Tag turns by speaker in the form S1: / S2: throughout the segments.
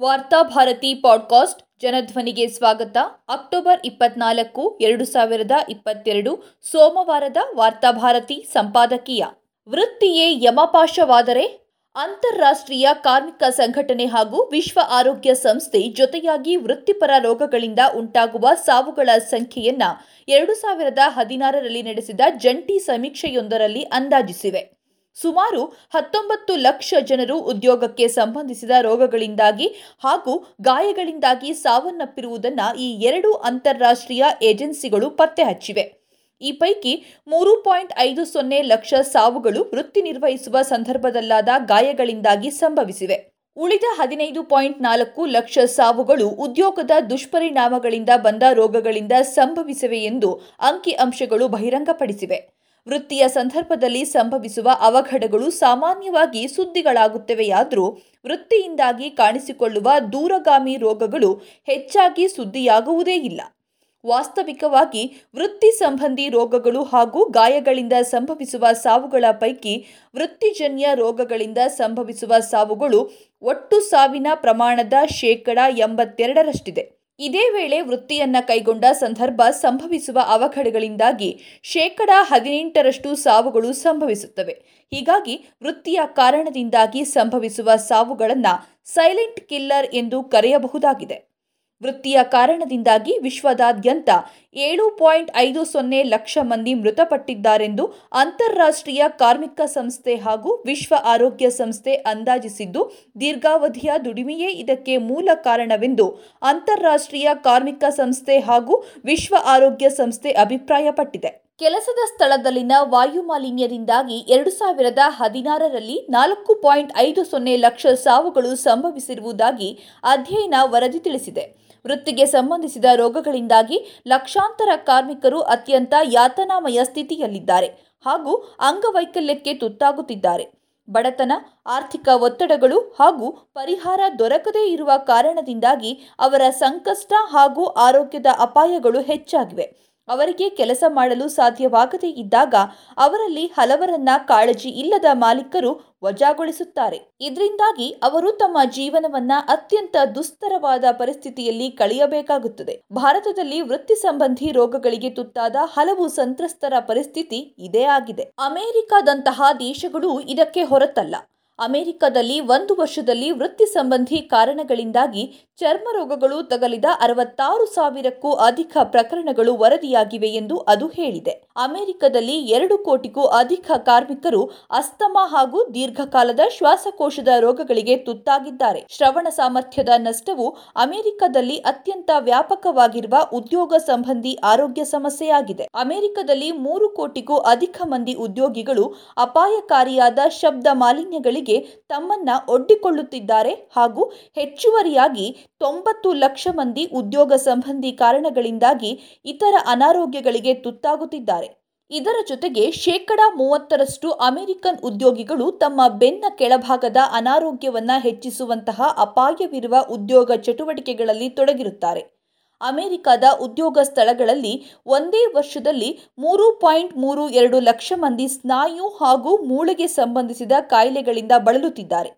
S1: Varthabharati podcast ಜನಧ್ವನಿಗೆ ಸ್ವಾಗತ. October ಇಪ್ಪತ್ನಾಲ್ಕು, ಎರಡು ಸಾವಿರದ ಇಪ್ಪತ್ತೆರಡು, ಸೋಮವಾರದ ವಾರ್ತಾಭಾರತಿ ಸಂಪಾದಕೀಯ. ವೃತ್ತಿಯೇ ಯಮಪಾಶವಾದರೆ ಅಂತಾರಾಷ್ಟ್ರೀಯ ಕಾರ್ಮಿಕ ಸಂಘಟನೆ ಹಾಗೂ ವಿಶ್ವ ಆರೋಗ್ಯ ಸಂಸ್ಥೆ ಜೊತೆಯಾಗಿ ವೃತ್ತಿಪರ ರೋಗಗಳಿಂದ ಉಂಟಾಗುವ ಸಾವುಗಳ ಸಂಖ್ಯೆಯನ್ನ ಎರಡು ಸಾವಿರದ ಹದಿನಾರರಲ್ಲಿ ನಡೆಸಿದ ಜಂಟಿ ಸಮೀಕ್ಷೆಯೊಂದರಲ್ಲಿ ಅಂದಾಜಿಸಿವೆ. ಸುಮಾರು ಹತ್ತೊಂಬತ್ತು ಲಕ್ಷ ಜನರು ಉದ್ಯೋಗಕ್ಕೆ ಸಂಬಂಧಿಸಿದ ರೋಗಗಳಿಂದಾಗಿ ಹಾಗೂ ಗಾಯಗಳಿಂದಾಗಿ ಸಾವನ್ನಪ್ಪಿರುವುದನ್ನು ಈ ಎರಡು ಅಂತಾರಾಷ್ಟ್ರೀಯ ಏಜೆನ್ಸಿಗಳು ಪತ್ತೆ ಹಚ್ಚಿವೆ ಈ ಪೈಕಿ ಮೂರು ಪಾಯಿಂಟ್ ಐದು ಸೊನ್ನೆ ಲಕ್ಷ ಸಾವುಗಳು ವೃತ್ತಿ ನಿರ್ವಹಿಸುವ ಸಂದರ್ಭದಲ್ಲಾದ ಗಾಯಗಳಿಂದಾಗಿ ಸಂಭವಿಸಿವೆ. ಉಳಿದ ಹದಿನೈದು ಪಾಯಿಂಟ್ ನಾಲ್ಕು ಲಕ್ಷ ಸಾವುಗಳು ಉದ್ಯೋಗದ ದುಷ್ಪರಿಣಾಮಗಳಿಂದ ಬಂದ ರೋಗಗಳಿಂದ ಸಂಭವಿಸಿವೆ ಎಂದು ಅಂಕಿಅಂಶಗಳು ಬಹಿರಂಗಪಡಿಸಿವೆ. ವೃತ್ತಿಯ ಸಂದರ್ಭದಲ್ಲಿ ಸಂಭವಿಸುವ ಅವಘಡಗಳು ಸಾಮಾನ್ಯವಾಗಿ ಸುದ್ದಿಗಳಾಗುತ್ತವೆಯಾದರೂ ವೃತ್ತಿಯಿಂದಾಗಿ ಕಾಣಿಸಿಕೊಳ್ಳುವ ದೂರಗಾಮಿ ರೋಗಗಳು ಹೆಚ್ಚಾಗಿ ಸುದ್ದಿಯಾಗುವುದೇ ಇಲ್ಲ. ವಾಸ್ತವಿಕವಾಗಿ ವೃತ್ತಿ ಸಂಬಂಧಿ ರೋಗಗಳು ಹಾಗೂ ಗಾಯಗಳಿಂದ ಸಂಭವಿಸುವ ಸಾವುಗಳ ಪೈಕಿ ವೃತ್ತಿಜನ್ಯ ರೋಗಗಳಿಂದ ಸಂಭವಿಸುವ ಸಾವುಗಳು ಒಟ್ಟು ಸಾವಿನ ಪ್ರಮಾಣದ ಶೇಕಡ ಎಂಬತ್ತೆರಡರಷ್ಟಿದೆ. ಇದೇ ವೇಳೆ ವೃತ್ತಿಯನ್ನ ಕೈಗೊಂಡ ಸಂದರ್ಭ ಸಂಭವಿಸುವ ಅವಘಡಗಳಿಂದಾಗಿ ಶೇಕಡ ಹದಿನೆಂಟರಷ್ಟು ಸಾವುಗಳು ಸಂಭವಿಸುತ್ತವೆ. ಹೀಗಾಗಿ ವೃತ್ತಿಯ ಕಾರಣದಿಂದಾಗಿ ಸಂಭವಿಸುವ ಸಾವುಗಳನ್ನು ಸೈಲೆಂಟ್ ಕಿಲ್ಲರ್ ಎಂದು ಕರೆಯಬಹುದಾಗಿದೆ. ವೃತ್ತಿಯ ಕಾರಣದಿಂದಾಗಿ ವಿಶ್ವದಾದ್ಯಂತ ಏಳು ಪಾಯಿಂಟ್ ಐದು ಸೊನ್ನೆ ಲಕ್ಷ ಮಂದಿ ಮೃತಪಟ್ಟಿದ್ದಾರೆಂದು ಅಂತಾರಾಷ್ಟ್ರೀಯ ಕಾರ್ಮಿಕ ಸಂಸ್ಥೆ ಹಾಗೂ ವಿಶ್ವ ಆರೋಗ್ಯ ಸಂಸ್ಥೆ ಅಂದಾಜಿಸಿದ್ದು, ದೀರ್ಘಾವಧಿಯ ದುಡಿಮೆಯೇ ಇದಕ್ಕೆ ಮೂಲ ಕಾರಣವೆಂದು ಅಂತಾರಾಷ್ಟ್ರೀಯ ಕಾರ್ಮಿಕ ಸಂಸ್ಥೆ ಹಾಗೂ ವಿಶ್ವ ಆರೋಗ್ಯ ಸಂಸ್ಥೆ ಅಭಿಪ್ರಾಯಪಟ್ಟಿದೆ. ಕೆಲಸದ ಸ್ಥಳದಲ್ಲಿನ ವಾಯು ಮಾಲಿನ್ಯದಿಂದಾಗಿ ಎರಡು ಸಾವಿರದ ಹದಿನಾರರಲ್ಲಿ ನಾಲ್ಕು ಪಾಯಿಂಟ್ ಐದು ಸೊನ್ನೆ ಲಕ್ಷ ಸಾವುಗಳು ಸಂಭವಿಸಿರುವುದಾಗಿ ಅಧ್ಯಯನ ವರದಿ ತಿಳಿಸಿದೆ. ವೃತ್ತಿಗೆ ಸಂಬಂಧಿಸಿದ ರೋಗಗಳಿಂದಾಗಿ ಲಕ್ಷಾಂತರ ಕಾರ್ಮಿಕರು ಅತ್ಯಂತ ಯಾತನಾಮಯ ಸ್ಥಿತಿಯಲ್ಲಿದ್ದಾರೆ ಹಾಗೂ ಅಂಗವೈಕಲ್ಯಕ್ಕೆ ತುತ್ತಾಗುತ್ತಿದ್ದಾರೆ. ಬಡತನ, ಆರ್ಥಿಕ ಒತ್ತಡಗಳು ಹಾಗೂ ಪರಿಹಾರ ದೊರಕದೇ ಇರುವ ಕಾರಣದಿಂದಾಗಿ ಅವರ ಸಂಕಷ್ಟ ಹಾಗೂ ಆರೋಗ್ಯದ ಅಪಾಯಗಳು ಹೆಚ್ಚಾಗಿವೆ. ಅವರಿಗೆ ಕೆಲಸ ಮಾಡಲು ಸಾಧ್ಯವಾಗದೇ ಇದ್ದಾಗ ಅವರಲ್ಲಿ ಹಲವರನ್ನ ಕಾಳಜಿ ಇಲ್ಲದ ಮಾಲೀಕರು ವಜಾಗೊಳಿಸುತ್ತಾರೆ. ಇದರಿಂದಾಗಿ ಅವರು ತಮ್ಮ ಜೀವನವನ್ನ ಅತ್ಯಂತ ದುಸ್ತರವಾದ ಪರಿಸ್ಥಿತಿಯಲ್ಲಿ ಕಳೆಯಬೇಕಾಗುತ್ತದೆ. ಭಾರತದಲ್ಲಿ ವೃತ್ತಿ ಸಂಬಂಧಿ ರೋಗಗಳಿಗೆ ತುತ್ತಾದ ಹಲವು ಸಂತ್ರಸ್ತರ ಪರಿಸ್ಥಿತಿ ಇದೇ ಆಗಿದೆ. ಅಮೆರಿಕದಂತಹ ದೇಶಗಳು ಇದಕ್ಕೆ ಹೊರತಲ್ಲ. ಅಮೆರಿಕದಲ್ಲಿ ಒಂದು ವರ್ಷದಲ್ಲಿ ವೃತ್ತಿ ಸಂಬಂಧಿ ಕಾರಣಗಳಿಂದಾಗಿ ಚರ್ಮ ರೋಗಗಳು ತಗಲಿದ ಅರವತ್ತಾರು ಸಾವಿರಕ್ಕೂ ಅಧಿಕ ಪ್ರಕರಣಗಳು ವರದಿಯಾಗಿವೆ ಎಂದು ಅದು ಹೇಳಿದೆ. ಅಮೆರಿಕದಲ್ಲಿ ಎರಡು ಕೋಟಿಗೂ ಅಧಿಕ ಕಾರ್ಮಿಕರು ಅಸ್ತಮಾ ಹಾಗೂ ದೀರ್ಘಕಾಲದ ಶ್ವಾಸಕೋಶದ ರೋಗಗಳಿಗೆ ತುತ್ತಾಗಿದ್ದಾರೆ. ಶ್ರವಣ ಸಾಮರ್ಥ್ಯದ ನಷ್ಟವು ಅಮೆರಿಕದಲ್ಲಿ ಅತ್ಯಂತ ವ್ಯಾಪಕವಾಗಿರುವ ಉದ್ಯೋಗ ಸಂಬಂಧಿ ಆರೋಗ್ಯ ಸಮಸ್ಯೆಯಾಗಿದೆ. ಅಮೆರಿಕದಲ್ಲಿ ಮೂರು ಕೋಟಿಗೂ ಅಧಿಕ ಮಂದಿ ಉದ್ಯೋಗಿಗಳು ಅಪಾಯಕಾರಿಯಾದ ಶಬ್ದ ಮಾಲಿನ್ಯಗಳಿಗೆ ತಮ್ಮನ್ನ ಒಡ್ಡಿಕೊಳ್ಳುತ್ತಿದ್ದಾರೆ ಹಾಗೂ ಹೆಚ್ಚುವರಿಯಾಗಿ ತೊಂಬತ್ತು ಲಕ್ಷ ಮಂದಿ ಉದ್ಯೋಗ ಸಂಬಂಧಿ ಕಾರಣಗಳಿಂದಾಗಿ ಇತರ ಅನಾರೋಗ್ಯಗಳಿಗೆ ತುತ್ತಾಗುತ್ತಿದ್ದಾರೆ. ಇದರ ಜೊತೆಗೆ ಶೇಕಡ ಮೂವತ್ತರಷ್ಟು ಅಮೆರಿಕನ್ ಉದ್ಯೋಗಿಗಳು ತಮ್ಮ ಬೆನ್ನ ಕೆಳಭಾಗದ ಅನಾರೋಗ್ಯವನ್ನ ಹೆಚ್ಚಿಸುವಂತಹ ಅಪಾಯವಿರುವ ಉದ್ಯೋಗ ಚಟುವಟಿಕೆಗಳಲ್ಲಿ ತೊಡಗಿರುತ್ತಾರೆ. ಅಮೆರಿಕದ ಉದ್ಯೋಗ ಸ್ಥಳಗಳಲ್ಲಿ ಒಂದೇ ವರ್ಷದಲ್ಲಿ ಮೂರು ಪಾಯಿಂಟ್ ಮೂರು ಎರಡು ಲಕ್ಷ ಮಂದಿ ಸ್ನಾಯು ಹಾಗೂ ಮೂಳೆಗೆ ಸಂಬಂಧಿಸಿದ ಕಾಯಿಲೆಗಳಿಂದ ಬಳಲುತ್ತಿದ್ದಾರೆ.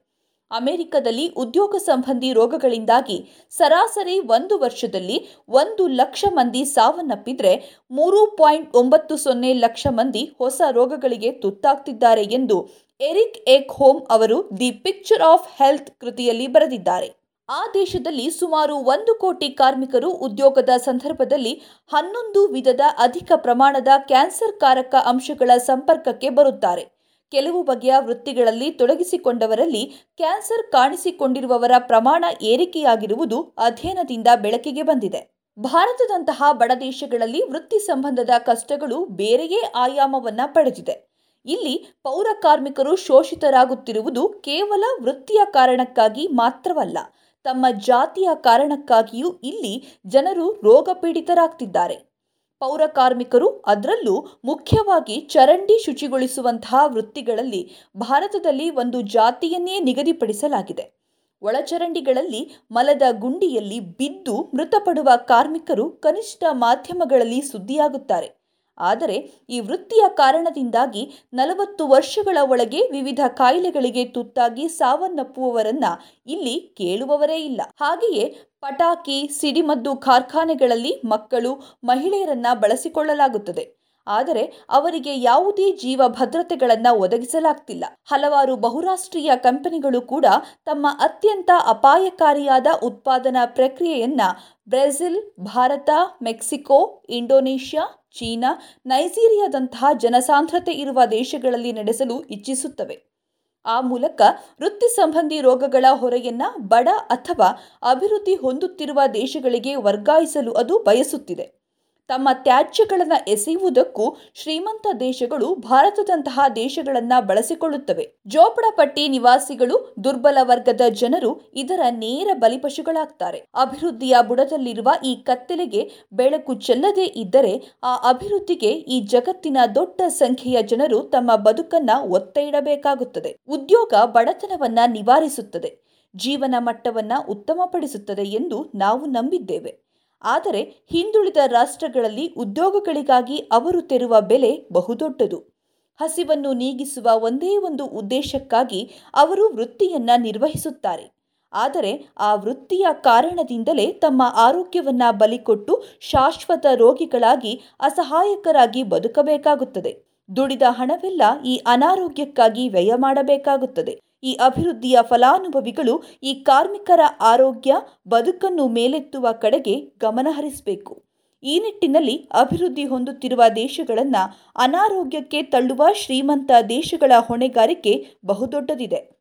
S1: ಅಮೆರಿಕದಲ್ಲಿ ಉದ್ಯೋಗ ಸಂಬಂಧಿ ರೋಗಗಳಿಂದಾಗಿ ಸರಾಸರಿ ಒಂದು ವರ್ಷದಲ್ಲಿ ಒಂದು ಲಕ್ಷ ಮಂದಿ ಸಾವನ್ನಪ್ಪಿದ್ರೆ ಮೂರು ಪಾಯಿಂಟ್ ಒಂಬತ್ತು ಸೊನ್ನೆ ಲಕ್ಷ ಮಂದಿ ಹೊಸ ರೋಗಗಳಿಗೆ ತುತ್ತಾಗ್ತಿದ್ದಾರೆ ಎಂದು ಎರಿಕ್ ಎಕ್ ಹೋಮ್ ಅವರು ದಿ ಪಿಕ್ಚರ್ ಆಫ್ ಹೆಲ್ತ್ ಕೃತಿಯಲ್ಲಿ ಬರೆದಿದ್ದಾರೆ. ಆ ದೇಶದಲ್ಲಿ ಸುಮಾರು ಒಂದು ಕೋಟಿ ಕಾರ್ಮಿಕರು ಉದ್ಯೋಗದ ಸಂದರ್ಭದಲ್ಲಿ ಹನ್ನೊಂದು ವಿಧದ ಅಧಿಕ ಪ್ರಮಾಣದ ಕ್ಯಾನ್ಸರ್ ಕಾರಕ ಅಂಶಗಳ ಸಂಪರ್ಕಕ್ಕೆ ಬರುತ್ತಾರೆ. ಕೆಲವು ಬಗೆಯ ವೃತ್ತಿಗಳಲ್ಲಿ ತೊಡಗಿಸಿಕೊಂಡವರಲ್ಲಿ ಕ್ಯಾನ್ಸರ್ ಕಾಣಿಸಿಕೊಂಡಿರುವವರ ಪ್ರಮಾಣ ಏರಿಕೆಯಾಗಿರುವುದು ಅಧ್ಯಯನದಿಂದ ಬೆಳಕಿಗೆ ಬಂದಿದೆ. ಭಾರತದಂತಹ ಬಡ ದೇಶಗಳಲ್ಲಿ ವೃತ್ತಿ ಸಂಬಂಧದ ಕಷ್ಟಗಳು ಬೇರೆಯೇ ಆಯಾಮವನ್ನ ಪಡೆದಿದೆ. ಇಲ್ಲಿ ಪೌರ ಕಾರ್ಮಿಕರು ಶೋಷಿತರಾಗುತ್ತಿರುವುದು ಕೇವಲ ವೃತ್ತಿಯ ಕಾರಣಕ್ಕಾಗಿ ಮಾತ್ರವಲ್ಲ ತಮ್ಮ ಜಾತಿಯ ಕಾರಣಕ್ಕಾಗಿಯೂ ಇಲ್ಲಿ ಜನರು ರೋಗ ಪೀಡಿತರಾಗ್ತಿದ್ದಾರೆ. ಪೌರ ಕಾರ್ಮಿಕರು ಅದರಲ್ಲೂ ಮುಖ್ಯವಾಗಿ ಚರಂಡಿ ಶುಚಿಗೊಳಿಸುವಂತಹ ವೃತ್ತಿಗಳಲ್ಲಿ ಭಾರತದಲ್ಲಿ ಒಂದು ಜಾತಿಯನ್ನೇ ನಿಗದಿಪಡಿಸಲಾಗಿದೆ. ಒಳಚರಂಡಿಗಳಲ್ಲಿ ಮಲದ ಗುಂಡಿಯಲ್ಲಿ ಬಿದ್ದು ಮೃತಪಡುವ ಕಾರ್ಮಿಕರು ಕನಿಷ್ಠ ಮಾಧ್ಯಮಗಳಲ್ಲಿ ಸುದ್ದಿಯಾಗುತ್ತಾರೆ. ಆದರೆ ಈ ವೃತ್ತಿಯ ಕಾರಣದಿಂದಾಗಿ ನಲವತ್ತು ವರ್ಷಗಳ ಒಳಗೆ ವಿವಿಧ ಕಾಯಿಲೆಗಳಿಗೆ ತುತ್ತಾಗಿ ಸಾವನ್ನಪ್ಪುವವರನ್ನ ಇಲ್ಲಿ ಕೇಳುವವರೇ ಇಲ್ಲ. ಹಾಗೆಯೇ ಪಟಾಕಿ, ಸಿಡಿಮದ್ದು ಕಾರ್ಖಾನೆಗಳಲ್ಲಿ ಮಕ್ಕಳು, ಮಹಿಳೆಯರನ್ನ ಬಳಸಿಕೊಳ್ಳಲಾಗುತ್ತದೆ. ಆದರೆ ಅವರಿಗೆ ಯಾವುದೇ ಜೀವ ಭದ್ರತೆಗಳನ್ನು ಒದಗಿಸಲಾಗ್ತಿಲ್ಲ. ಹಲವಾರು ಬಹುರಾಷ್ಟ್ರೀಯ ಕಂಪನಿಗಳು ಕೂಡ ತಮ್ಮ ಅತ್ಯಂತ ಅಪಾಯಕಾರಿಯಾದ ಉತ್ಪಾದನಾ ಪ್ರಕ್ರಿಯೆಯನ್ನು Brazil, Bharat, Mexico, Indonesia China ನೈಜೀರಿಯಾದಂತಹ ಜನಸಾಂದ್ರತೆ ಇರುವ ದೇಶಗಳಲ್ಲಿ ನಡೆಸಲು ಇಚ್ಛಿಸುತ್ತವೆ. ಆ ಮೂಲಕ ವೃತ್ತಿ ಸಂಬಂಧಿ ರೋಗಗಳ ಹೊರೆಯನ್ನ ಬಡ ಅಥವಾ ಅಭಿವೃದ್ಧಿ ಹೊಂದುತ್ತಿರುವ ದೇಶಗಳಿಗೆ ವರ್ಗಾಯಿಸಲು ಅದು ಬಯಸುತ್ತಿದೆ. ತಮ್ಮ ತ್ಯಾಜ್ಯಗಳನ್ನು ಎಸೆಯುವುದಕ್ಕೂ ಶ್ರೀಮಂತ ದೇಶಗಳು ಭಾರತದಂತಹ ದೇಶಗಳನ್ನು ಬಳಸಿಕೊಳ್ಳುತ್ತವೆ. ಜೋಪಡಪಟ್ಟಿ ನಿವಾಸಿಗಳು ದುರ್ಬಲ ವರ್ಗದ ಜನರು ಇದರ ನೇರ ಬಲಿಪಶುಗಳಾಗ್ತಾರೆ. ಅಭಿವೃದ್ಧಿಯ ಬುಡದಲ್ಲಿರುವ ಈ ಕತ್ತಲೆಗೆ ಬೆಳಕು ಚೆಲ್ಲದೇ ಇದ್ದರೆ ಆ ಅಭಿವೃದ್ಧಿಗೆ ಈ ಜಗತ್ತಿನ ದೊಡ್ಡ ಸಂಖ್ಯೆಯ ಜನರು ತಮ್ಮ ಬದುಕನ್ನ ಒತ್ತೆ ಇಡಬೇಕಾಗುತ್ತದೆ ಉದ್ಯೋಗ ಬಡತನವನ್ನ ನಿವಾರಿಸುತ್ತದೆ. ಜೀವನ ಮಟ್ಟವನ್ನ ಉತ್ತಮಪಡಿಸುತ್ತದೆ ಎಂದು ನಾವು ನಂಬಿದ್ದೇವೆ. ಆದರೆ ಹಿಂದುಳಿದ ರಾಷ್ಟ್ರಗಳಲ್ಲಿ ಉದ್ಯೋಗಗಳಿಗಾಗಿ ಅವರು ತೆರುವ ಬೆಲೆ ಬಹುದೊಡ್ಡದು. ಹಸಿವನ್ನು ನೀಗಿಸುವ ಒಂದೇ ಒಂದು ಉದ್ದೇಶಕ್ಕಾಗಿ ಅವರು ವೃತ್ತಿಯನ್ನ ನಿರ್ವಹಿಸುತ್ತಾರೆ. ಆದರೆ ಆ ವೃತ್ತಿಯ ಕಾರಣದಿಂದಲೇ ತಮ್ಮ ಆರೋಗ್ಯವನ್ನ ಬಲಿಕೊಟ್ಟು ಶಾಶ್ವತ ರೋಗಿಗಳಾಗಿ ಅಸಹಾಯಕರಾಗಿ ಬದುಕಬೇಕಾಗುತ್ತದೆ. ದುಡಿದ ಹಣವೆಲ್ಲ ಈ ಅನಾರೋಗ್ಯಕ್ಕಾಗಿ ವ್ಯಯ ಮಾಡಬೇಕಾಗುತ್ತದೆ. ಈ ಅಭಿವೃದ್ಧಿಯ ಫಲಾನುಭವಿಗಳು ಈ ಕಾರ್ಮಿಕರ ಆರೋಗ್ಯ, ಬದುಕನ್ನು ಮೇಲೆತ್ತುವ ಕಡೆಗೆ ಗಮನಹರಿಸಬೇಕು ಈ ನಿಟ್ಟಿನಲ್ಲಿ ಅಭಿವೃದ್ಧಿ ಹೊಂದುತ್ತಿರುವ ದೇಶಗಳನ್ನು ಅನಾರೋಗ್ಯಕ್ಕೆ ತಳ್ಳುವ ಶ್ರೀಮಂತ ದೇಶಗಳ ಹೊಣೆಗಾರಿಕೆ ಬಹುದೊಡ್ಡದಿದೆ.